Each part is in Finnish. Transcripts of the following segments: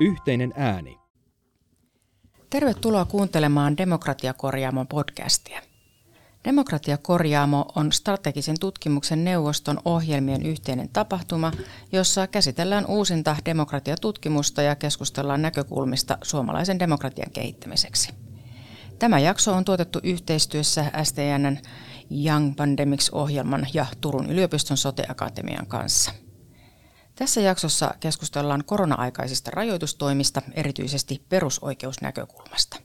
Yhteinen ääni. Tervetuloa kuuntelemaan Demokratiakorjaamon podcastia. Demokratiakorjaamo on strategisen tutkimuksen neuvoston ohjelmien yhteinen tapahtuma, jossa käsitellään uusinta demokratiatutkimusta ja keskustellaan näkökulmista suomalaisen demokratian kehittämiseksi. Tämä jakso on tuotettu yhteistyössä STNn Young Pandemics-ohjelman ja Turun yliopiston soteakatemian kanssa. Tässä jaksossa keskustellaan korona-aikaisista rajoitustoimista, erityisesti perusoikeusnäkökulmasta.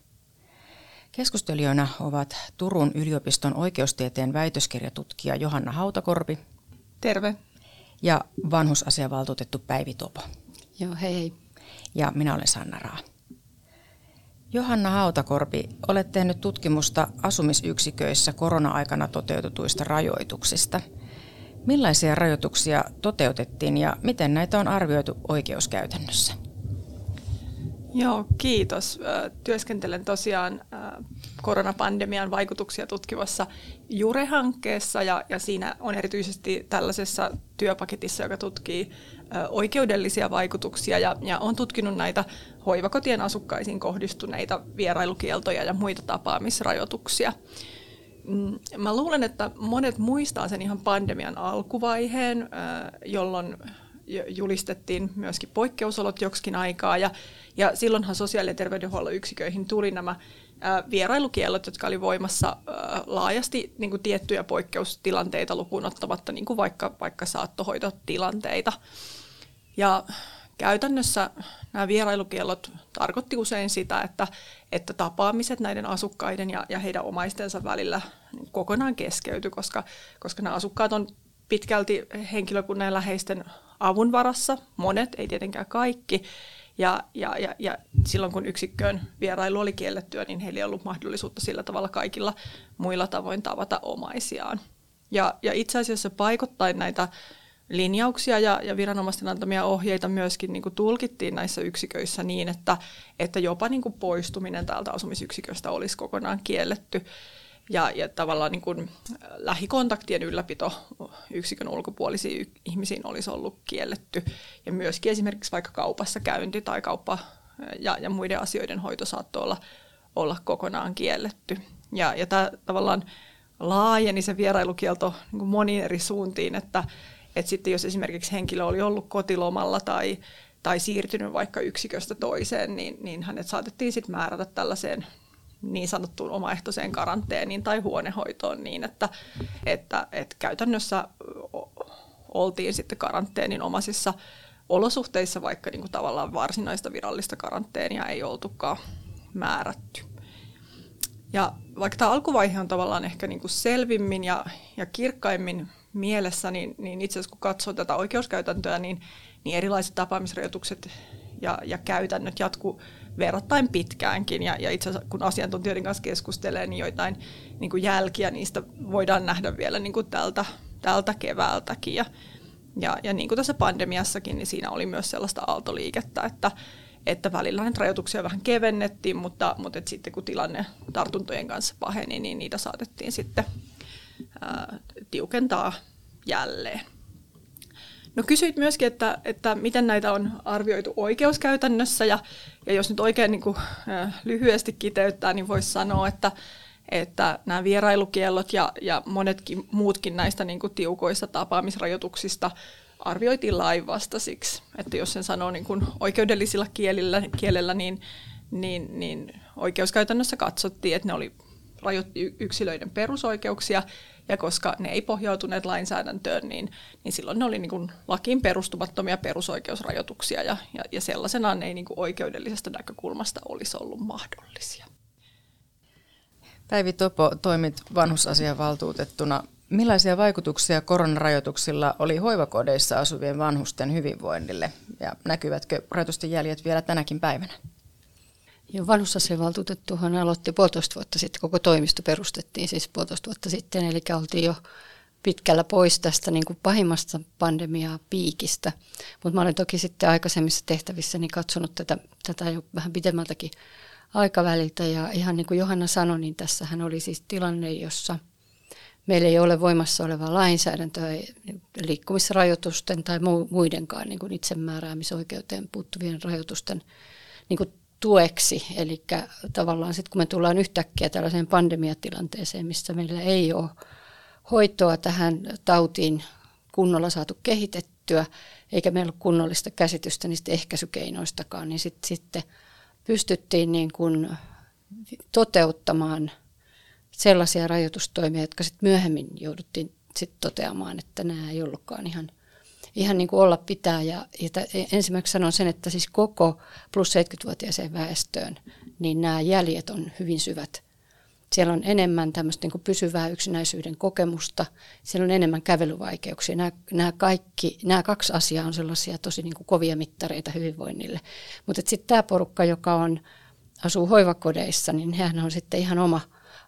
Keskustelijoina ovat Turun yliopiston oikeustieteen väitöskirjatutkija Johanna Hautakorpi. Terve. Ja vanhusasiavaltuutettu Päivi Topo. Joo, hei hei. Ja minä olen Sanna Raa. Johanna Hautakorpi, olet tehnyt tutkimusta asumisyksiköissä korona-aikana toteutetuista rajoituksista. Millaisia rajoituksia toteutettiin ja miten näitä on arvioitu oikeuskäytännössä? Joo, kiitos. Työskentelen tosiaan koronapandemian vaikutuksia tutkivassa Jure-hankkeessa ja, ja siinä on erityisesti tällaisessa työpaketissa, joka tutkii oikeudellisia vaikutuksia ja, ja on tutkinut näitä hoivakotien asukkaisiin kohdistuneita vierailukieltoja ja muita tapaamisrajoituksia. Mm, mä luulen, että monet muistaa sen ihan pandemian alkuvaiheen, jolloin julistettiin myöskin poikkeusolot joksikin aikaa ja, ja silloinhan sosiaali- ja terveydenhuollon yksiköihin tuli nämä vierailukiellot, jotka oli voimassa laajasti niin kuin tiettyjä poikkeustilanteita lukuun ottamatta, niin kuin vaikka, vaikka saattohoitotilanteita. Ja käytännössä nämä vierailukiellot tarkoitti usein sitä, että, että tapaamiset näiden asukkaiden ja, ja heidän omaistensa välillä kokonaan keskeytyi, koska, koska nämä asukkaat on pitkälti henkilökunnan ja läheisten avun varassa, monet, ei tietenkään kaikki, ja, ja, ja, ja silloin kun yksikköön vierailu oli kiellettyä, niin heillä ei ollut mahdollisuutta sillä tavalla kaikilla muilla tavoin tavata omaisiaan. Ja, ja itse asiassa paikottain näitä linjauksia ja, ja viranomaisten antamia ohjeita myöskin niin kuin tulkittiin näissä yksiköissä niin, että, että jopa niin kuin poistuminen täältä asumisyksiköstä olisi kokonaan kielletty. Ja, ja tavallaan niin kuin lähikontaktien ylläpito yksikön ulkopuolisiin ihmisiin olisi ollut kielletty. Ja myöskin esimerkiksi vaikka kaupassa käynti tai kauppa ja, ja muiden asioiden hoito saattoi olla, olla kokonaan kielletty. Ja, ja tämä tavallaan laajeni se vierailukielto niin kuin moniin eri suuntiin, että, että sitten jos esimerkiksi henkilö oli ollut kotilomalla tai, tai siirtynyt vaikka yksiköstä toiseen, niin, niin hänet saatettiin sitten määrätä tällaiseen niin sanottuun omaehtoiseen karanteeniin tai huonehoitoon niin, että, että, että käytännössä oltiin sitten karanteenin omaisissa olosuhteissa, vaikka niin kuin tavallaan varsinaista virallista karanteenia ei oltukaan määrätty. Ja vaikka tämä alkuvaihe on tavallaan ehkä niin kuin selvimmin ja, ja kirkkaimmin mielessä, niin, niin itse asiassa kun katsoo tätä oikeuskäytäntöä, niin, niin erilaiset tapaamisrajoitukset ja, ja käytännöt jatkuu verrattain pitkäänkin. Ja, ja itse asiassa kun asiantuntijoiden kanssa keskustelee, niin joitain niin kuin jälkiä niistä voidaan nähdä vielä niin kuin tältä, tältä keväältäkin. Ja, ja, ja niin kuin tässä pandemiassakin, niin siinä oli myös sellaista aaltoliikettä, että, että välillä näitä rajoituksia vähän kevennettiin, mutta, mutta sitten kun tilanne tartuntojen kanssa paheni, niin niitä saatettiin sitten ää, tiukentaa jälleen. No kysyit myöskin, että, että miten näitä on arvioitu oikeuskäytännössä ja, ja jos nyt oikein niin kuin, lyhyesti kiteyttää, niin voisi sanoa, että, että nämä vierailukiellot ja, ja monetkin muutkin näistä niin kuin tiukoista tapaamisrajoituksista arvioitiin lainvastaisiksi. Että jos sen sanoo niin kuin oikeudellisilla kielillä, kielellä, niin, niin, niin oikeuskäytännössä katsottiin, että ne oli rajoitti yksilöiden perusoikeuksia ja koska ne ei pohjautuneet lainsäädäntöön, niin, niin silloin ne oli niin kuin lakiin perustumattomia perusoikeusrajoituksia ja, ja, ja sellaisenaan ne ei niin kuin oikeudellisesta näkökulmasta olisi ollut mahdollisia. Päivi Topo, toimit vanhusasiavaltuutettuna. Millaisia vaikutuksia koronarajoituksilla oli hoivakodeissa asuvien vanhusten hyvinvoinnille ja näkyvätkö rajoitusten jäljet vielä tänäkin päivänä? Ja vanhusasiavaltuutettuhan aloitti puolitoista vuotta sitten, koko toimisto perustettiin siis puolitoista vuotta sitten, eli oltiin jo pitkällä pois tästä niin kuin pahimmasta pandemiaa piikistä. Mutta mä olen toki sitten aikaisemmissa tehtävissä niin katsonut tätä, tätä jo vähän pidemmältäkin aikaväliltä. Ja ihan niin kuin Johanna sanoi, niin tässähän oli siis tilanne, jossa meillä ei ole voimassa olevaa lainsäädäntöä liikkumisrajoitusten tai muidenkaan niin kuin itsemääräämisoikeuteen puuttuvien rajoitusten niin kuin tueksi. Eli tavallaan sitten kun me tullaan yhtäkkiä tällaiseen pandemiatilanteeseen, missä meillä ei ole hoitoa tähän tautiin kunnolla saatu kehitettyä, eikä meillä ole kunnollista käsitystä niistä ehkäisykeinoistakaan, niin sitten sit pystyttiin niin kuin toteuttamaan sellaisia rajoitustoimia, jotka sitten myöhemmin jouduttiin sit toteamaan, että nämä ei ollutkaan ihan, ihan niin kuin olla pitää. Ja, ja ensimmäiseksi sanon sen, että siis koko plus 70-vuotiaiseen väestöön, niin nämä jäljet on hyvin syvät siellä on enemmän tämmöistä niin pysyvää yksinäisyyden kokemusta, siellä on enemmän kävelyvaikeuksia. Nämä, nämä, kaikki, nämä kaksi asiaa on sellaisia tosi niin kuin kovia mittareita hyvinvoinnille. Mutta sitten tämä porukka, joka on, asuu hoivakodeissa, niin hehän on sitten ihan oma,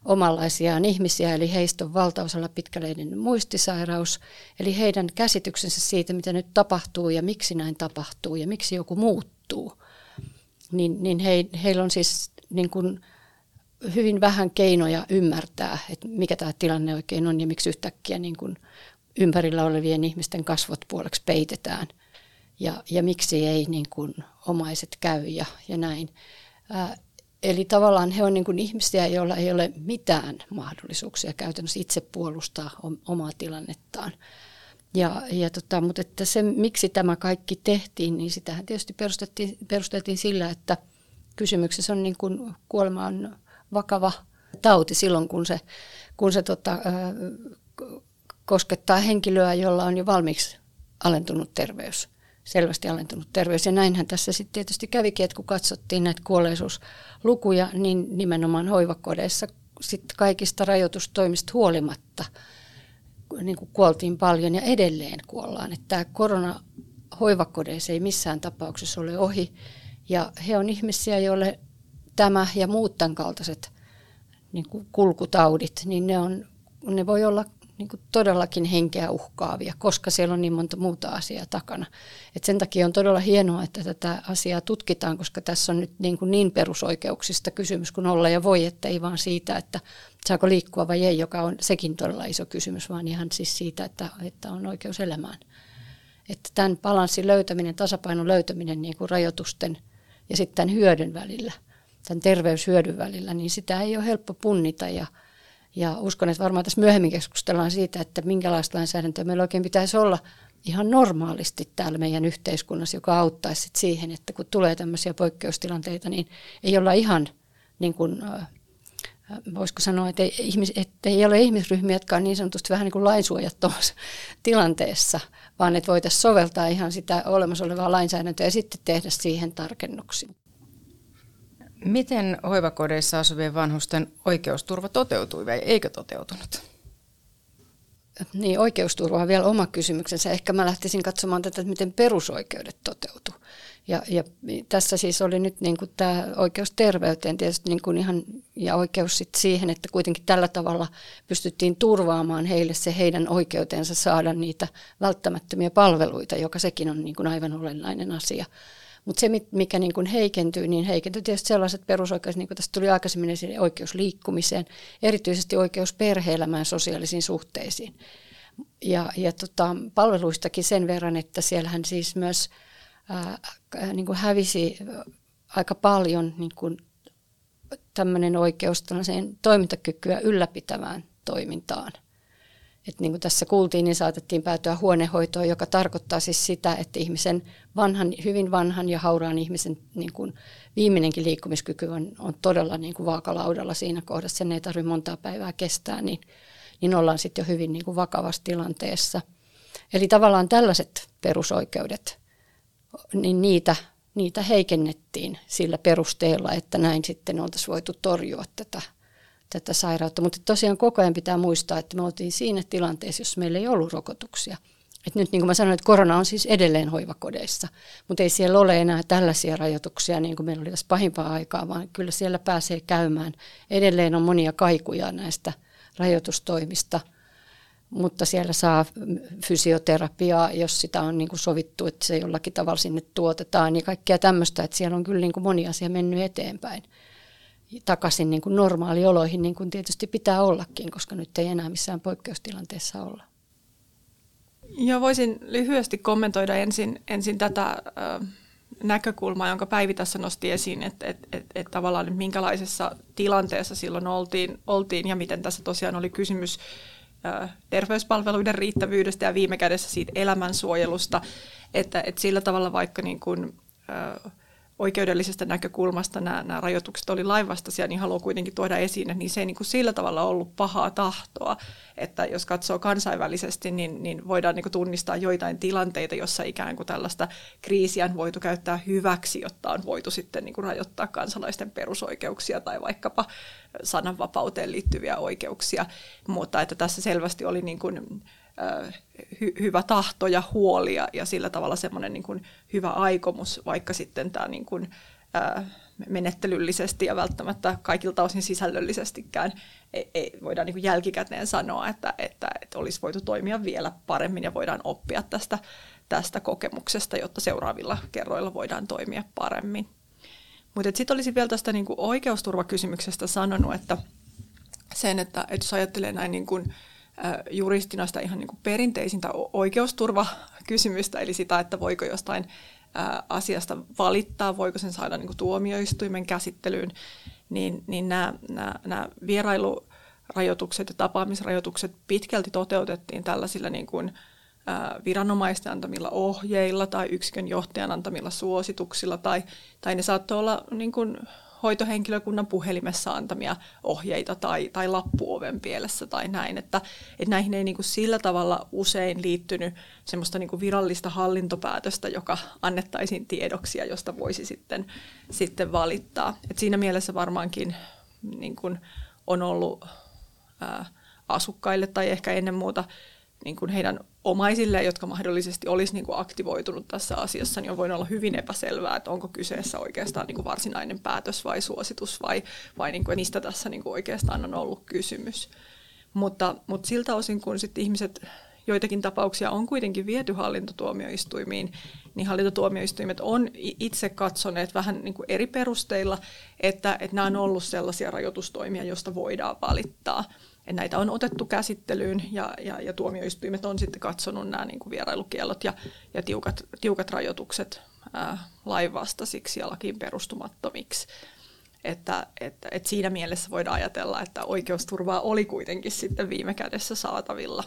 omanlaisiaan ihmisiä, eli heistä on valtaosalla pitkäleinen muistisairaus, eli heidän käsityksensä siitä, mitä nyt tapahtuu ja miksi näin tapahtuu ja miksi joku muuttuu, niin, niin he, heillä on siis niin kuin, hyvin vähän keinoja ymmärtää, että mikä tämä tilanne oikein on ja miksi yhtäkkiä niin kuin ympärillä olevien ihmisten kasvot puoleksi peitetään ja, ja miksi ei niin kuin omaiset käy ja, ja näin. Eli tavallaan he on niin kuin ihmisiä, joilla ei ole mitään mahdollisuuksia käytännössä itse puolustaa omaa tilannettaan. Ja, ja tota, mutta että se, miksi tämä kaikki tehtiin, niin sitähän tietysti perustettiin, perusteltiin sillä, että kysymyksessä on niin kuin kuolema on vakava tauti silloin, kun se, kun se tota, koskettaa henkilöä, jolla on jo valmiiksi alentunut terveys, selvästi alentunut terveys. Ja näinhän tässä sitten tietysti kävikin, että kun katsottiin näitä kuolleisuuslukuja, niin nimenomaan hoivakodeissa sitten kaikista rajoitustoimista huolimatta niin kuin kuoltiin paljon ja edelleen kuollaan. Että tämä korona hoivakodeissa ei missään tapauksessa ole ohi. Ja he on ihmisiä, joille tämä ja muut tämän kaltaiset niin kuin kulkutaudit, niin ne, on, ne voi olla niin kuin todellakin henkeä uhkaavia, koska siellä on niin monta muuta asiaa takana. Et sen takia on todella hienoa, että tätä asiaa tutkitaan, koska tässä on nyt niin, kuin niin perusoikeuksista kysymys kuin olla ja voi, että ei vaan siitä, että saako liikkua vai ei, joka on sekin todella iso kysymys, vaan ihan siis siitä, että, että on oikeus elämään. Että tämän balanssin löytäminen, tasapainon löytäminen niin kuin rajoitusten ja sitten tämän hyödyn välillä – tämän terveyshyödyn välillä, niin sitä ei ole helppo punnita. Ja, ja uskon, että varmaan tässä myöhemmin keskustellaan siitä, että minkälaista lainsäädäntöä meillä oikein pitäisi olla ihan normaalisti täällä meidän yhteiskunnassa, joka auttaisi siihen, että kun tulee tämmöisiä poikkeustilanteita, niin ei olla ihan niin kuin, voisiko sanoa, että ei, ihmis, että ei ole ihmisryhmiä, jotka on niin sanotusti vähän niin kuin lainsuojattomassa tilanteessa, vaan että voitaisiin soveltaa ihan sitä olemassa olevaa lainsäädäntöä ja sitten tehdä siihen tarkennuksia. Miten hoivakodeissa asuvien vanhusten oikeusturva toteutui vai eikö toteutunut? Niin, oikeusturva on vielä oma kysymyksensä. Ehkä mä lähtisin katsomaan tätä, että miten perusoikeudet toteutu. Ja, ja tässä siis oli nyt niin kuin tämä oikeus terveyteen tietysti niin kuin ihan, ja oikeus sit siihen, että kuitenkin tällä tavalla pystyttiin turvaamaan heille se heidän oikeutensa saada niitä välttämättömiä palveluita, joka sekin on niin kuin aivan olennainen asia. Mutta se, mikä niin kuin heikentyy, niin heikentyy tietysti sellaiset perusoikeudet, niin kuin tästä tuli aikaisemmin esille, oikeus liikkumiseen, erityisesti oikeus perhe-elämään sosiaalisiin suhteisiin. Ja, ja tota, palveluistakin sen verran, että siellähän siis myös ää, niin kuin hävisi aika paljon niin kuin tämmöinen oikeus toimintakykyä ylläpitävään toimintaan. Et niin kuin tässä kuultiin, niin saatettiin päätyä huonehoitoon, joka tarkoittaa siis sitä, että ihmisen vanhan, hyvin vanhan ja hauraan ihmisen niin kuin viimeinenkin liikkumiskyky on, on todella niin kuin vaakalaudalla siinä kohdassa. Sen ei tarvitse montaa päivää kestää, niin, niin ollaan sitten jo hyvin niin kuin vakavassa tilanteessa. Eli tavallaan tällaiset perusoikeudet, niin niitä, niitä heikennettiin sillä perusteella, että näin sitten oltaisiin voitu torjua tätä tätä sairautta. Mutta tosiaan koko ajan pitää muistaa, että me oltiin siinä tilanteessa, jossa meillä ei ollut rokotuksia. Et nyt niin kuin mä sanoin, että korona on siis edelleen hoivakodeissa, mutta ei siellä ole enää tällaisia rajoituksia niin kuin meillä oli tässä pahimpaa aikaa, vaan kyllä siellä pääsee käymään. Edelleen on monia kaikuja näistä rajoitustoimista, mutta siellä saa fysioterapiaa, jos sitä on niin kuin sovittu, että se jollakin tavalla sinne tuotetaan ja kaikkea tämmöistä, että siellä on kyllä niin kuin moni asia mennyt eteenpäin. Takaisin niin kuin normaalioloihin, niin kuin tietysti pitää ollakin, koska nyt ei enää missään poikkeustilanteessa olla. Joo, voisin lyhyesti kommentoida ensin, ensin tätä äh, näkökulmaa, jonka Päivi tässä nosti esiin, että et, et, et tavallaan että minkälaisessa tilanteessa silloin oltiin, oltiin ja miten tässä tosiaan oli kysymys äh, terveyspalveluiden riittävyydestä ja viime kädessä siitä elämänsuojelusta, että, että sillä tavalla vaikka niin kuin, äh, oikeudellisesta näkökulmasta nämä, nämä rajoitukset oli lainvastaisia, niin haluan kuitenkin tuoda esiin, että niin se ei niin kuin sillä tavalla ollut pahaa tahtoa, että jos katsoo kansainvälisesti, niin, niin voidaan niin kuin tunnistaa joitain tilanteita, jossa ikään kuin tällaista kriisiä on voitu käyttää hyväksi, jotta on voitu sitten niin kuin rajoittaa kansalaisten perusoikeuksia tai vaikkapa sananvapauteen liittyviä oikeuksia, mutta että tässä selvästi oli niin kuin, hy- hyvä tahto ja huoli ja, ja sillä tavalla semmoinen niin kuin hyvä aikomus, vaikka sitten tämä niin kuin, ää, menettelyllisesti ja välttämättä kaikilta osin sisällöllisestikään ei, ei voida niin kuin jälkikäteen sanoa, että, että, että olisi voitu toimia vielä paremmin ja voidaan oppia tästä, tästä kokemuksesta, jotta seuraavilla kerroilla voidaan toimia paremmin. Mutta sitten olisin vielä tästä niin kuin oikeusturvakysymyksestä sanonut, että sen, että, että jos ajattelee näin niin kuin, juristina sitä ihan niin kuin perinteisintä oikeusturvakysymystä, eli sitä, että voiko jostain asiasta valittaa, voiko sen saada niin kuin tuomioistuimen käsittelyyn, niin, niin nämä, nämä, nämä vierailurajoitukset ja tapaamisrajoitukset pitkälti toteutettiin tällaisilla niin kuin, viranomaisten antamilla ohjeilla tai yksikön johtajan antamilla suosituksilla, tai, tai ne saattoi olla niin kuin hoitohenkilökunnan puhelimessa antamia ohjeita tai, tai lappuoven pielessä tai näin. Että, että näihin ei niin kuin sillä tavalla usein liittynyt semmoista niin kuin virallista hallintopäätöstä, joka annettaisiin tiedoksia, josta voisi sitten, sitten valittaa. Et siinä mielessä varmaankin niin kuin on ollut ää, asukkaille tai ehkä ennen muuta niin kuin heidän omaisille, jotka mahdollisesti olisi niin kuin aktivoitunut tässä asiassa, niin on voinut olla hyvin epäselvää, että onko kyseessä oikeastaan niin kuin varsinainen päätös vai suositus vai, vai niin kuin, mistä tässä niin kuin oikeastaan on ollut kysymys. Mutta, mutta siltä osin, kun sitten ihmiset, joitakin tapauksia on kuitenkin viety hallintotuomioistuimiin, niin hallintotuomioistuimet on itse katsoneet vähän niin kuin eri perusteilla, että, että nämä on ollut sellaisia rajoitustoimia, joista voidaan valittaa – että näitä on otettu käsittelyyn ja, ja, ja tuomioistuimet on sitten katsonut nämä niin kuin vierailukielot ja, ja tiukat, tiukat rajoitukset lainvastaisiksi ja lakiin perustumattomiksi. Että, että, että siinä mielessä voidaan ajatella, että oikeusturvaa oli kuitenkin sitten viime kädessä saatavilla.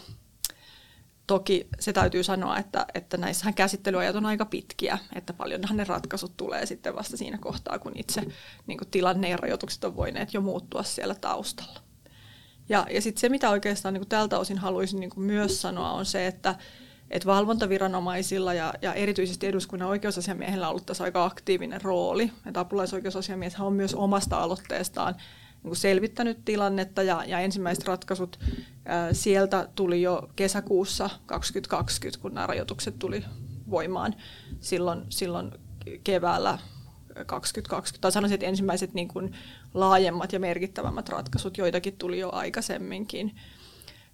Toki se täytyy sanoa, että, että näissähän käsittelyajat on aika pitkiä, että paljonhan ne ratkaisut tulee sitten vasta siinä kohtaa, kun itse niin kuin tilanne ja rajoitukset on voineet jo muuttua siellä taustalla. Ja, ja sitten se, mitä oikeastaan niin kuin tältä osin haluaisin niin kuin myös sanoa, on se, että et valvontaviranomaisilla ja, ja erityisesti eduskunnan oikeusasiamiehellä on ollut tässä aika aktiivinen rooli. Että apulaisoikeusasiamies on myös omasta aloitteestaan niin kuin selvittänyt tilannetta ja, ja ensimmäiset ratkaisut ää, sieltä tuli jo kesäkuussa 2020, kun nämä rajoitukset tuli voimaan silloin, silloin keväällä 2020, tai sanoisin, että ensimmäiset niin kuin laajemmat ja merkittävämmät ratkaisut, joitakin tuli jo aikaisemminkin.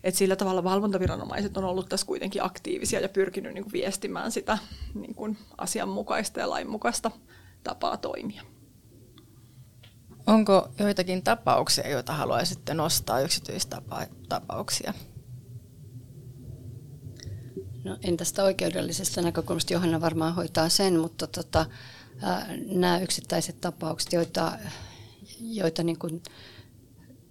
Et sillä tavalla valvontaviranomaiset on ollut tässä kuitenkin aktiivisia ja pyrkinyt niin kuin viestimään sitä niin kuin asianmukaista ja lainmukaista tapaa toimia. Onko joitakin tapauksia, joita haluaisitte nostaa, yksityistapauksia? No, en tästä oikeudellisesta näkökulmasta, Johanna varmaan hoitaa sen, mutta tota, nämä yksittäiset tapaukset, joita, joita niin kuin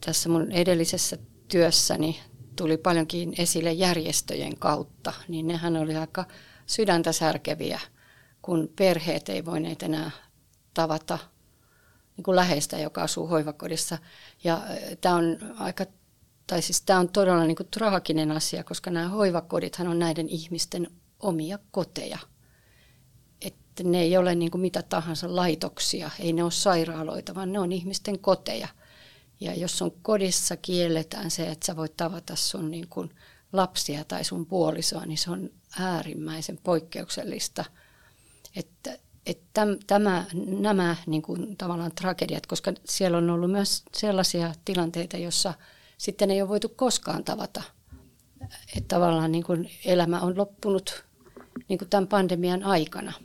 tässä mun edellisessä työssäni tuli paljonkin esille järjestöjen kautta, niin nehän oli aika sydäntä särkeviä, kun perheet ei voineet enää tavata niin kuin läheistä, joka asuu hoivakodissa. Ja tämä on aika tai siis tämä on todella niin kuin traaginen asia, koska nämä hoivakodithan on näiden ihmisten omia koteja – että ne ei ole niin kuin mitä tahansa laitoksia, ei ne ole sairaaloita, vaan ne on ihmisten koteja. Ja jos sun kodissa kielletään se, että sä voit tavata sun niin kuin lapsia tai sun puolisoa, niin se on äärimmäisen poikkeuksellista. Että, että tämä, nämä niin kuin tavallaan tragediat, koska siellä on ollut myös sellaisia tilanteita, jossa sitten ei ole voitu koskaan tavata. Että tavallaan niin kuin elämä on loppunut niin kuin tämän pandemian aikana –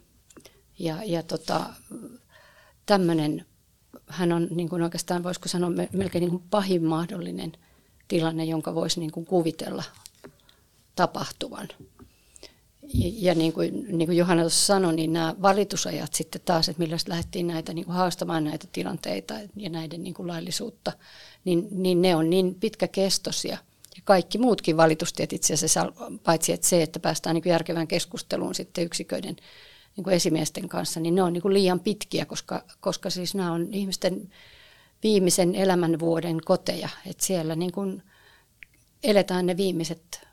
ja, ja tota, tämmöinen hän on niin kuin oikeastaan, voisiko sanoa, melkein niin kuin pahin mahdollinen tilanne, jonka voisi niin kuin kuvitella tapahtuvan. Ja, ja niin kuin, niin kuin Johanna tuossa sanoi, niin nämä valitusajat sitten taas, että millä lähdettiin näitä niin kuin haastamaan näitä tilanteita ja näiden niin kuin laillisuutta, niin, niin ne on niin pitkäkestoisia. Ja kaikki muutkin valitustiet itse asiassa, paitsi että se, että päästään niin kuin järkevään keskusteluun sitten yksiköiden niin kuin esimiesten kanssa, niin ne on niin kuin liian pitkiä, koska, koska siis nämä on ihmisten viimeisen elämän vuoden koteja. Että siellä niin kuin eletään ne viimeiset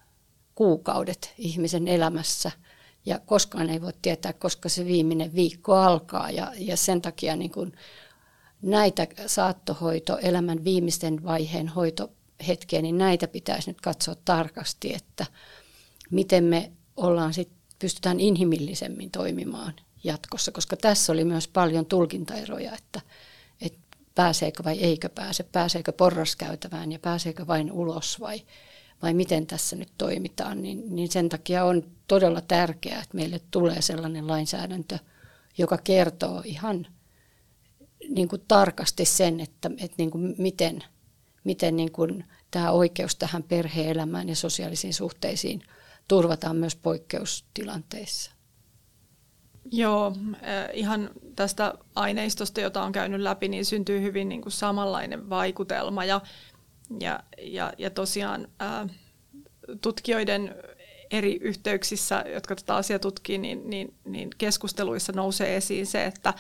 kuukaudet ihmisen elämässä ja koskaan ei voi tietää, koska se viimeinen viikko alkaa ja, ja sen takia niin kuin näitä saattohoito, elämän viimeisten vaiheen hoitohetkiä, niin näitä pitäisi nyt katsoa tarkasti, että miten me ollaan sit, pystytään inhimillisemmin toimimaan jatkossa, koska tässä oli myös paljon tulkintaeroja, että, että pääseekö vai eikö pääse, pääseekö porraskäytävään ja pääseekö vain ulos vai, vai miten tässä nyt toimitaan, niin, niin sen takia on todella tärkeää, että meille tulee sellainen lainsäädäntö, joka kertoo ihan niin kuin tarkasti sen, että, että niin kuin miten, miten niin kuin tämä oikeus tähän perhe-elämään ja sosiaalisiin suhteisiin turvataan myös poikkeustilanteissa. Joo, eh, ihan tästä aineistosta, jota on käynyt läpi, niin syntyy hyvin niin kuin samanlainen vaikutelma. Ja ja, ja, ja tosiaan ää, tutkijoiden eri yhteyksissä, jotka tätä asiaa tutkii, niin, niin, niin keskusteluissa nousee esiin se, että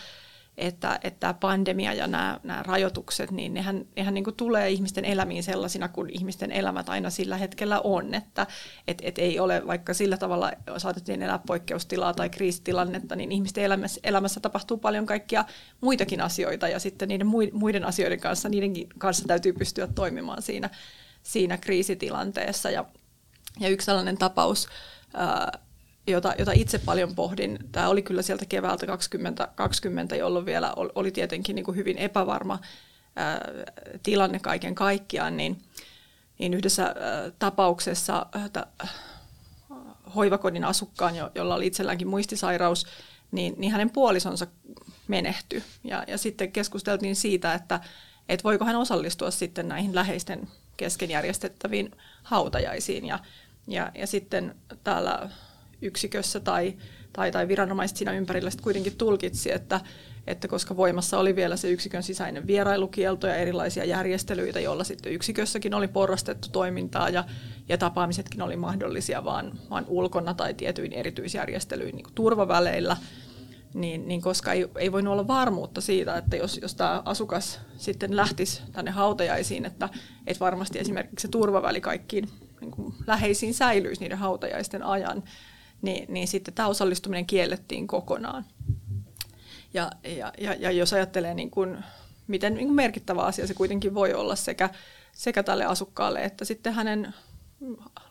että, että pandemia ja nämä, nämä rajoitukset, niin nehän, nehän niin kuin tulee ihmisten elämiin sellaisina kuin ihmisten elämät aina sillä hetkellä on. Että et, et ei ole, vaikka sillä tavalla saatettiin elää poikkeustilaa tai kriisitilannetta, niin ihmisten elämässä, elämässä tapahtuu paljon kaikkia muitakin asioita ja sitten niiden muiden asioiden kanssa, niidenkin kanssa täytyy pystyä toimimaan siinä, siinä kriisitilanteessa. Ja, ja yksi sellainen tapaus, jota, jota itse paljon pohdin. Tämä oli kyllä sieltä keväältä 2020, jolloin vielä oli tietenkin niin kuin hyvin epävarma ää, tilanne kaiken kaikkiaan, niin, niin yhdessä ää, tapauksessa ää, hoivakodin asukkaan, jo, jolla oli itselläänkin muistisairaus, niin, niin hänen puolisonsa menehtyi. Ja, ja sitten keskusteltiin siitä, että, että voiko hän osallistua sitten näihin läheisten kesken järjestettäviin hautajaisiin. Ja, ja, ja sitten täällä yksikössä tai, tai, tai viranomaiset siinä ympärillä sitten kuitenkin tulkitsi, että, että koska voimassa oli vielä se yksikön sisäinen vierailukielto ja erilaisia järjestelyitä, joilla sitten yksikössäkin oli porrastettu toimintaa ja, ja tapaamisetkin oli mahdollisia vaan, vaan ulkona tai tietyin erityisjärjestelyin niin turvaväleillä, niin, niin koska ei, ei voinut olla varmuutta siitä, että jos, jos tämä asukas sitten lähtisi tänne hautajaisiin, että, että varmasti esimerkiksi se turvaväli kaikkiin niin läheisiin säilyisi niiden hautajaisten ajan, niin, niin sitten tämä osallistuminen kiellettiin kokonaan. Ja, ja, ja, ja jos ajattelee, niin kuin, miten niin kuin merkittävä asia se kuitenkin voi olla sekä, sekä tälle asukkaalle että sitten hänen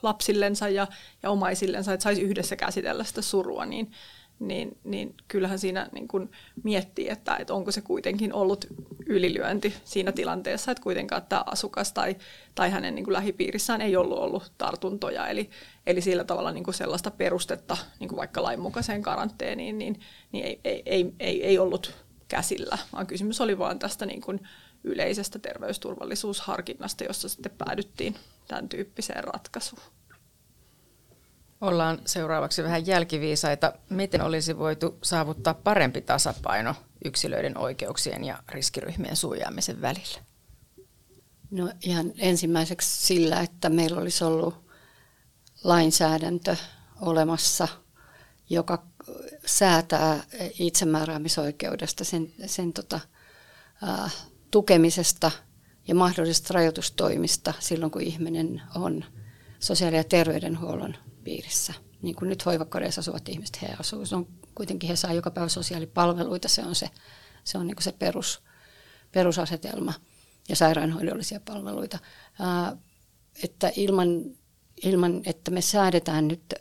lapsillensa ja, ja omaisillensa, että saisi yhdessä käsitellä sitä surua, niin, niin, niin kyllähän siinä niin kuin miettii, että, että onko se kuitenkin ollut ylilyönti siinä tilanteessa, että kuitenkaan tämä asukas tai, tai hänen niin lähipiirissään ei ollut ollut tartuntoja. Eli, eli sillä tavalla niin kuin sellaista perustetta niin kuin vaikka lainmukaiseen karanteeniin niin, niin ei, ei, ei, ei, ei ollut käsillä, vaan kysymys oli vain tästä niin kuin yleisestä terveysturvallisuusharkinnasta, jossa sitten päädyttiin tämän tyyppiseen ratkaisuun. Ollaan seuraavaksi vähän jälkiviisaita. Miten olisi voitu saavuttaa parempi tasapaino yksilöiden oikeuksien ja riskiryhmien suojaamisen välillä? No ihan ensimmäiseksi sillä, että meillä olisi ollut lainsäädäntö olemassa, joka säätää itsemääräämisoikeudesta, sen, sen tota, ää, tukemisesta ja mahdollisista rajoitustoimista silloin, kun ihminen on sosiaali- ja terveydenhuollon piirissä. Niin kuin nyt hoivakodeissa asuvat ihmiset, he asuvat, on, kuitenkin he saa joka päivä sosiaalipalveluita, se on se, se, on niin kuin se perus, perusasetelma ja sairaanhoidollisia palveluita. Ää, että ilman, ilman, että me säädetään nyt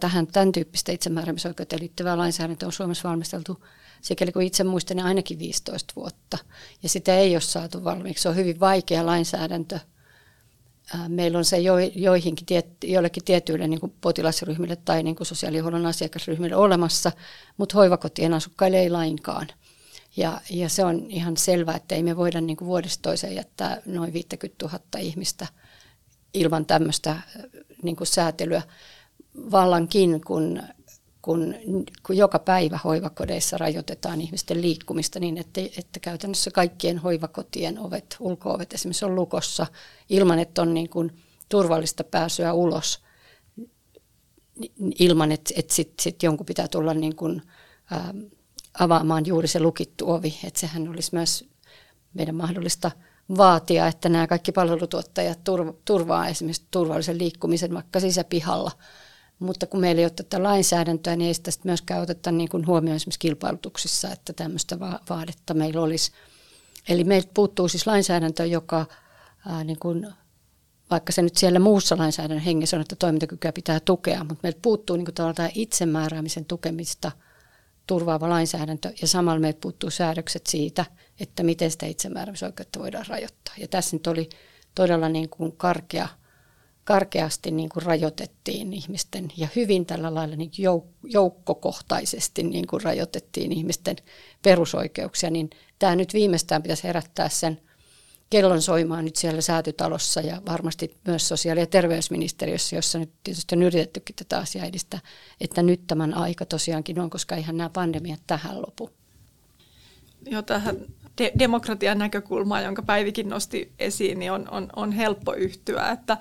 tähän tämän tyyppistä itsemääräämisoikeuteen liittyvää lainsäädäntöä on Suomessa valmisteltu sikäli kun itse muistan niin ainakin 15 vuotta. Ja sitä ei ole saatu valmiiksi. Se on hyvin vaikea lainsäädäntö meillä on se jo, joihinkin, joillekin tietyille niin potilasryhmille tai niin kuin sosiaalihuollon asiakasryhmille olemassa, mutta hoivakotien asukkaille ei lainkaan. Ja, ja se on ihan selvää, että ei me voida niin kuin vuodesta toiseen jättää noin 50 000 ihmistä ilman tämmöistä niin kuin säätelyä. Vallankin, kun, kun, kun joka päivä hoivakodeissa rajoitetaan ihmisten liikkumista niin, että, että käytännössä kaikkien hoivakotien ovet, ulkoovet esimerkiksi on lukossa ilman, että on niin kuin turvallista pääsyä ulos ilman, että, että sitten sit jonkun pitää tulla niin kuin, ää, avaamaan juuri se lukittu ovi. Että sehän olisi myös meidän mahdollista vaatia, että nämä kaikki palvelutuottajat turvaa esimerkiksi turvallisen liikkumisen vaikka sisäpihalla. Mutta kun meillä ei ole tätä lainsäädäntöä, niin ei sitä myöskään oteta niin kuin huomioon esimerkiksi kilpailutuksissa, että tämmöistä vaadetta meillä olisi. Eli meiltä puuttuu siis lainsäädäntö, joka ää, niin kuin, vaikka se nyt siellä muussa lainsäädännön hengessä on, että toimintakykyä pitää tukea, mutta meiltä puuttuu niin kuin tämä itsemääräämisen tukemista – turvaava lainsäädäntö ja samalla meiltä puuttuu säädökset siitä, että miten sitä itsemääräämisoikeutta voidaan rajoittaa. Ja tässä nyt oli todella niin kuin karkea, karkeasti niin kuin rajoitettiin ihmisten ja hyvin tällä lailla niin jouk- joukkokohtaisesti niin kuin rajoitettiin ihmisten perusoikeuksia, niin tämä nyt viimeistään pitäisi herättää sen – kellon soimaan nyt siellä säätytalossa ja varmasti myös sosiaali- ja terveysministeriössä, jossa nyt tietysti on yritettykin tätä asiaa edistää, että nyt tämän aika tosiaankin on, koska ihan nämä pandemiat tähän lopu. Jo tähän de- demokratian näkökulmaan, jonka Päivikin nosti esiin, niin on, on, on helppo yhtyä, että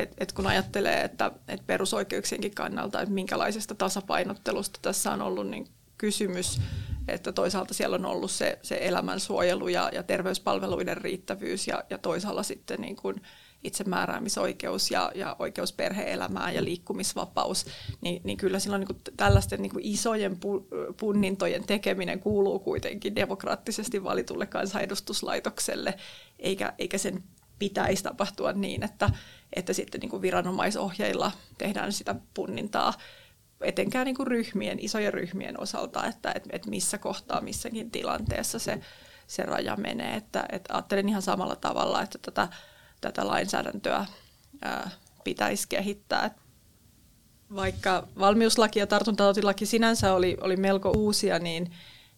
et, et kun ajattelee, että et perusoikeuksienkin kannalta, että minkälaisesta tasapainottelusta tässä on ollut niin kysymys, että toisaalta siellä on ollut se, se elämänsuojelu ja, ja terveyspalveluiden riittävyys ja, ja toisaalta sitten niin kuin itsemääräämisoikeus ja, ja oikeus perhe-elämään ja liikkumisvapaus, niin, niin kyllä silloin niin kuin tällaisten niin kuin isojen pu, punnintojen tekeminen kuuluu kuitenkin demokraattisesti valitulle kansanedustuslaitokselle, eikä, eikä sen pitäisi tapahtua niin, että, että sitten niin kuin viranomaisohjeilla tehdään sitä punnintaa etenkään niin kuin ryhmien, isojen ryhmien osalta, että et, et missä kohtaa missäkin tilanteessa se, se raja menee. Että, et ajattelen ihan samalla tavalla, että tätä, tätä lainsäädäntöä ää, pitäisi kehittää. Vaikka valmiuslaki ja tartuntatautilaki sinänsä oli, oli melko uusia, niin,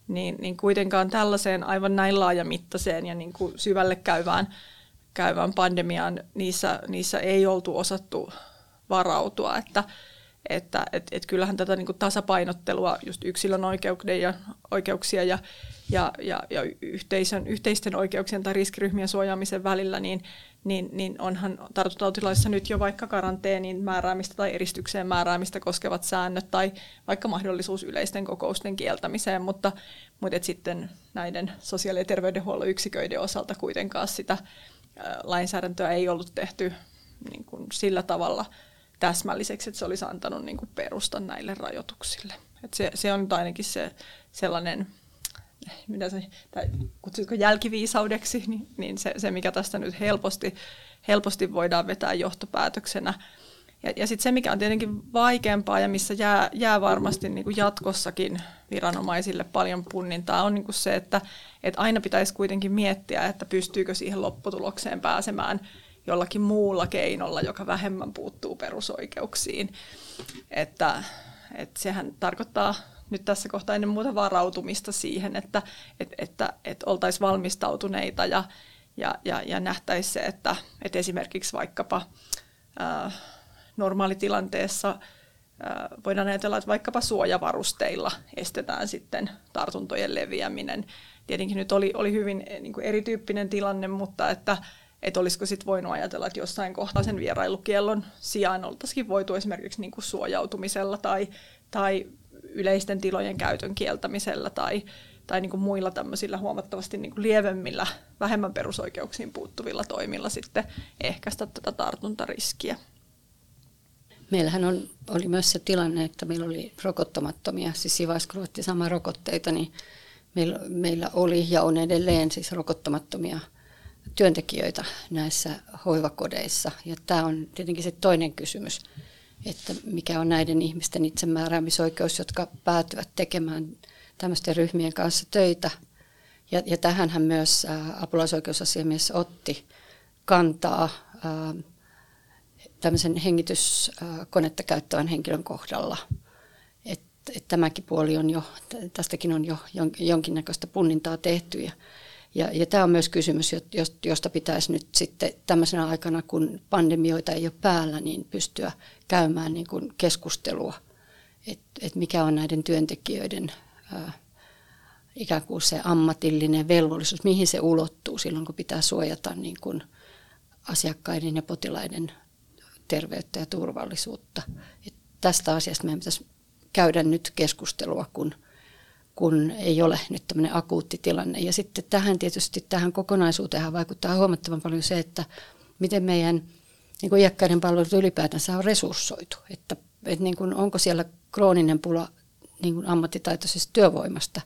niin, niin kuitenkaan tällaiseen aivan näin laajamittaiseen ja niin kuin syvälle käyvään, käyvään pandemiaan niissä, niissä ei oltu osattu varautua. Että, että et, et kyllähän tätä niin tasapainottelua just yksilön oikeuksia ja, oikeuksia ja, ja, ja, ja yhteisön, yhteisten oikeuksien tai riskiryhmien suojaamisen välillä, niin, niin, niin onhan tartuntatautilaissa nyt jo vaikka karanteenin määräämistä tai eristykseen määräämistä koskevat säännöt tai vaikka mahdollisuus yleisten kokousten kieltämiseen, mutta, mutta et sitten näiden sosiaali- ja terveydenhuollon yksiköiden osalta kuitenkaan sitä lainsäädäntöä ei ollut tehty niin kuin sillä tavalla – täsmälliseksi, että se olisi antanut niin kuin perustan näille rajoituksille. Et se, se on nyt ainakin se sellainen, mitä se, tai kutsutko jälkiviisaudeksi, niin, niin se, se, mikä tästä nyt helposti, helposti voidaan vetää johtopäätöksenä. Ja, ja sitten se, mikä on tietenkin vaikeampaa ja missä jää, jää varmasti niin kuin jatkossakin viranomaisille paljon punnintaa, on niin kuin se, että, että aina pitäisi kuitenkin miettiä, että pystyykö siihen lopputulokseen pääsemään – jollakin muulla keinolla, joka vähemmän puuttuu perusoikeuksiin. Että, että sehän tarkoittaa nyt tässä kohtaa ennen muuta varautumista siihen, että, että, että, että oltaisiin valmistautuneita ja, ja, ja, ja nähtäisiin se, että, että esimerkiksi vaikkapa ää, normaalitilanteessa voidaan ajatella, että vaikkapa suojavarusteilla estetään sitten tartuntojen leviäminen. Tietenkin nyt oli, oli hyvin niin kuin erityyppinen tilanne, mutta että, että olisiko sitten voinut ajatella, että jossain kohtaa sen vierailukiellon sijaan oltaisiin voitu esimerkiksi niin kuin suojautumisella tai, tai yleisten tilojen käytön kieltämisellä tai, tai niin kuin muilla tämmöisillä huomattavasti niin kuin lievemmillä, vähemmän perusoikeuksiin puuttuvilla toimilla sitten ehkäistä tätä tartuntariskiä. Meillähän on, oli myös se tilanne, että meillä oli rokottamattomia, siis Sivaisko sama rokotteita, niin meillä, meillä oli ja on edelleen siis rokottamattomia – työntekijöitä näissä hoivakodeissa. Ja tämä on tietenkin se toinen kysymys, että mikä on näiden ihmisten itsemääräämisoikeus, jotka päätyvät tekemään tämmöisten ryhmien kanssa töitä. Ja, ja tähänhän myös apulaisoikeusasiamies otti kantaa tämmöisen hengityskonetta käyttävän henkilön kohdalla. Et, että tämäkin puoli on jo, tästäkin on jo jonkinnäköistä punnintaa tehty ja, ja, ja tämä on myös kysymys, josta pitäisi nyt sitten tämmöisenä aikana, kun pandemioita ei ole päällä, niin pystyä käymään niin kuin keskustelua, että et mikä on näiden työntekijöiden ää, ikään kuin se ammatillinen velvollisuus, mihin se ulottuu silloin, kun pitää suojata niin kuin asiakkaiden ja potilaiden terveyttä ja turvallisuutta. Et tästä asiasta meidän pitäisi käydä nyt keskustelua, kun, kun ei ole nyt tämmöinen akuutti tilanne. Ja sitten tähän tietysti tähän kokonaisuuteen vaikuttaa huomattavan paljon se, että miten meidän niin kuin iäkkäiden palvelut ylipäätänsä on resurssoitu. Että, että niin kuin, onko siellä krooninen pula niin kuin ammattitaitoisesta työvoimasta.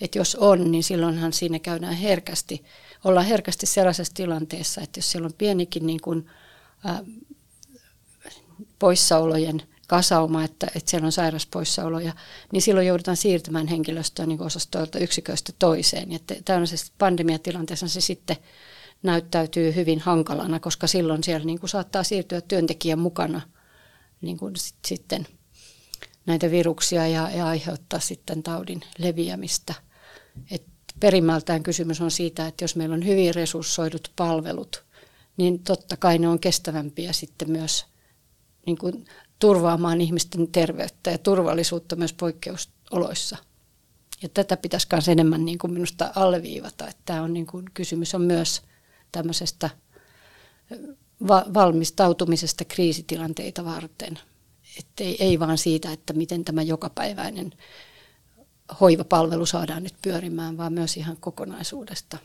Että jos on, niin silloinhan siinä käydään herkästi, ollaan herkästi sellaisessa tilanteessa, että jos siellä on pienikin niin kuin, ää, poissaolojen kasauma, että, että siellä on sairaspoissaoloja, niin silloin joudutaan siirtymään henkilöstöä niin osastoilta yksiköistä toiseen. Ja tällaisessa pandemiatilanteessa se sitten näyttäytyy hyvin hankalana, koska silloin siellä niin kuin saattaa siirtyä työntekijän mukana niin kuin sit, sitten näitä viruksia ja, ja aiheuttaa sitten taudin leviämistä. Et perimmältään kysymys on siitä, että jos meillä on hyvin resurssoidut palvelut, niin totta kai ne on kestävämpiä sitten myös niin kuin turvaamaan ihmisten terveyttä ja turvallisuutta myös poikkeusoloissa. Ja tätä pitäisi myös enemmän niin kuin minusta alleviivata, että tämä on niin kuin, kysymys on myös tämmöisestä va- valmistautumisesta kriisitilanteita varten. Että ei, ei vaan siitä, että miten tämä jokapäiväinen hoivapalvelu saadaan nyt pyörimään, vaan myös ihan kokonaisuudesta.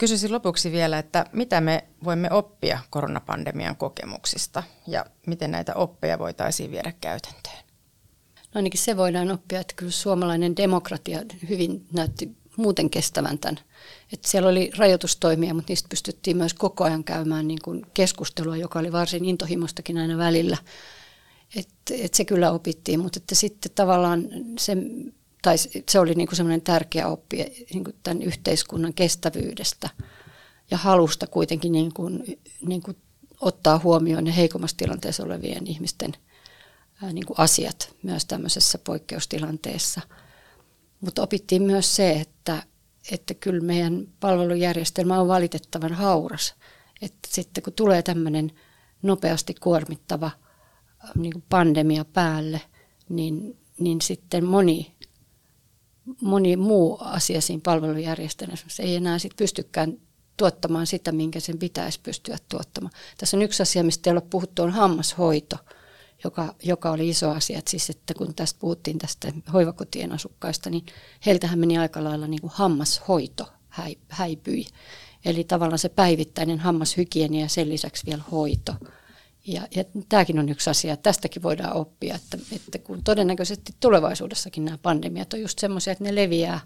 Kysyisin lopuksi vielä, että mitä me voimme oppia koronapandemian kokemuksista ja miten näitä oppeja voitaisiin viedä käytäntöön? No ainakin se voidaan oppia, että kyllä suomalainen demokratia hyvin näytti muuten kestävän tämän. Että siellä oli rajoitustoimia, mutta niistä pystyttiin myös koko ajan käymään niin kuin keskustelua, joka oli varsin intohimostakin aina välillä. Et, et se kyllä opittiin, mutta että sitten tavallaan se tai se oli niin kuin semmoinen tärkeä oppi niin kuin tämän yhteiskunnan kestävyydestä ja halusta kuitenkin niin kuin, niin kuin ottaa huomioon ne heikommassa tilanteessa olevien ihmisten niin kuin asiat myös tämmöisessä poikkeustilanteessa. Mutta opittiin myös se, että, että kyllä meidän palvelujärjestelmä on valitettavan hauras. Että sitten kun tulee tämmöinen nopeasti kuormittava niin kuin pandemia päälle, niin, niin sitten moni moni muu asia siinä palvelujärjestelmässä ei enää sit pystykään tuottamaan sitä, minkä sen pitäisi pystyä tuottamaan. Tässä on yksi asia, mistä ei ole puhuttu, on hammashoito, joka, joka oli iso asia. Et siis, että kun tästä puhuttiin tästä hoivakotien asukkaista, niin heiltähän meni aika lailla niin kuin hammashoito häipyi. Eli tavallaan se päivittäinen hammashygienia ja sen lisäksi vielä hoito – ja, ja tämäkin on yksi asia, että tästäkin voidaan oppia, että, että kun todennäköisesti tulevaisuudessakin nämä pandemiat on just semmoisia, että ne leviää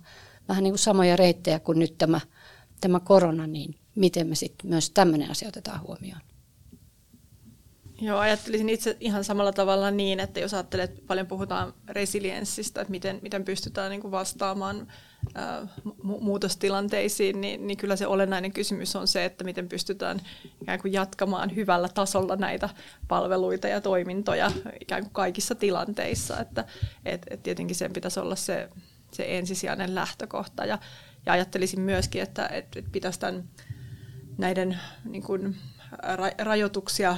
vähän niin kuin samoja reittejä kuin nyt tämä, tämä korona, niin miten me sitten myös tämmöinen asia otetaan huomioon? Joo, ajattelisin itse ihan samalla tavalla niin, että jos ajattelet, että paljon puhutaan resilienssistä, että miten, miten pystytään niin kuin vastaamaan mu- muutostilanteisiin, niin, niin kyllä se olennainen kysymys on se, että miten pystytään ikään kuin jatkamaan hyvällä tasolla näitä palveluita ja toimintoja ikään kuin kaikissa tilanteissa. Että et, et tietenkin sen pitäisi olla se, se ensisijainen lähtökohta. Ja, ja ajattelisin myöskin, että et, et pitäisi tämän, näiden niin kuin, rajoituksia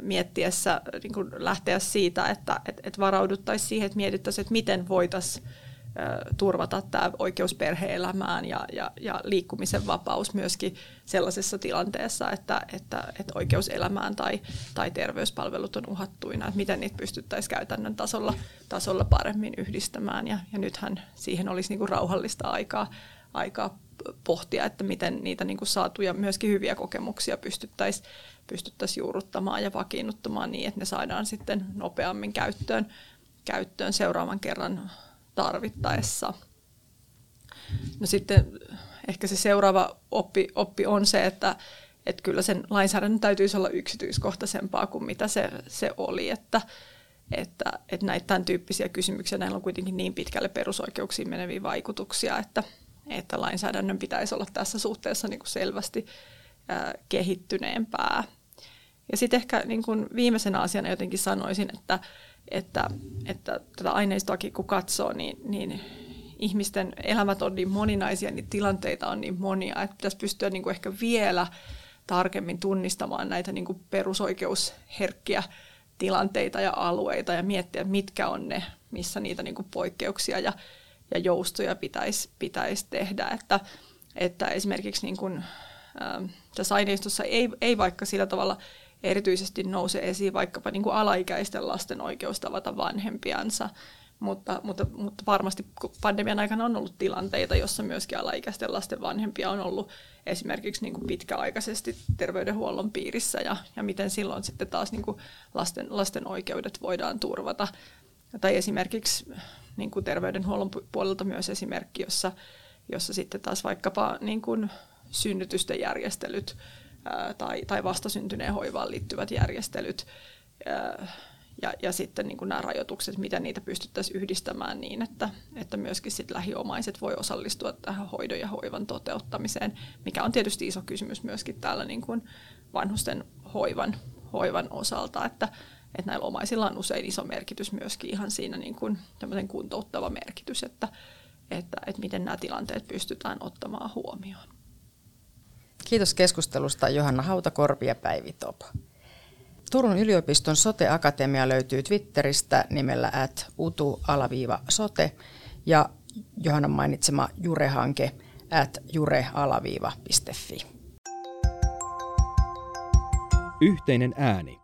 miettiessä niin kuin lähteä siitä, että et, et varauduttaisiin siihen, että mietittäisiin, että miten voitaisiin turvata tämä oikeus perhe-elämään ja, ja, ja liikkumisen vapaus myöskin sellaisessa tilanteessa, että, että, että oikeus elämään tai, tai terveyspalvelut on uhattuina, että miten niitä pystyttäisiin käytännön tasolla, tasolla paremmin yhdistämään. Ja, ja nythän siihen olisi niin kuin rauhallista aikaa, aikaa pohtia, että miten niitä niin kuin saatuja myöskin hyviä kokemuksia pystyttäisiin pystyttäisi juurruttamaan ja vakiinnuttamaan niin, että ne saadaan sitten nopeammin käyttöön, käyttöön seuraavan kerran tarvittaessa. No sitten ehkä se seuraava oppi, oppi on se, että, että kyllä sen lainsäädännön täytyisi olla yksityiskohtaisempaa kuin mitä se, se oli, että, että, että näitä tämän tyyppisiä kysymyksiä, näillä on kuitenkin niin pitkälle perusoikeuksiin meneviä vaikutuksia, että, että lainsäädännön pitäisi olla tässä suhteessa niin kuin selvästi ää, kehittyneempää. Ja sitten ehkä niin kuin viimeisenä asiana jotenkin sanoisin, että, että, että tätä aineistoakin kun katsoo, niin, niin ihmisten elämät on niin moninaisia, niin tilanteita on niin monia, että pitäisi pystyä niin kuin ehkä vielä tarkemmin tunnistamaan näitä niin kuin perusoikeusherkkiä tilanteita ja alueita ja miettiä, mitkä on ne, missä niitä niin kuin poikkeuksia ja, ja joustoja pitäisi, pitäisi tehdä. Että, että esimerkiksi niin kuin, äh, tässä aineistossa ei, ei vaikka sillä tavalla erityisesti nouse esiin vaikkapa niin kuin alaikäisten lasten oikeus tavata vanhempiansa, mutta, mutta, mutta varmasti pandemian aikana on ollut tilanteita, jossa myöskin alaikäisten lasten vanhempia on ollut esimerkiksi niin kuin pitkäaikaisesti terveydenhuollon piirissä ja, ja miten silloin sitten taas niin kuin lasten, lasten oikeudet voidaan turvata. Tai esimerkiksi niin kuin terveydenhuollon puolelta myös esimerkki, jossa, jossa sitten taas vaikkapa niin kuin synnytysten järjestelyt ää, tai, tai vastasyntyneen hoivaan liittyvät järjestelyt ää, ja, ja sitten niin kuin nämä rajoitukset, miten niitä pystyttäisiin yhdistämään niin, että, että myöskin sit lähiomaiset voi osallistua tähän hoidon ja hoivan toteuttamiseen, mikä on tietysti iso kysymys myöskin täällä niin kuin vanhusten hoivan, hoivan osalta, että, että näillä omaisilla on usein iso merkitys myöskin ihan siinä niin kuin kuntouttava merkitys, että, että, että miten nämä tilanteet pystytään ottamaan huomioon. Kiitos keskustelusta Johanna Hautakorpi ja Päivi Topo. Turun yliopiston Sote-akatemia löytyy Twitteristä nimellä at utu-sote ja Johannan mainitsema Jure-hanke at jure-fi. Yhteinen ääni.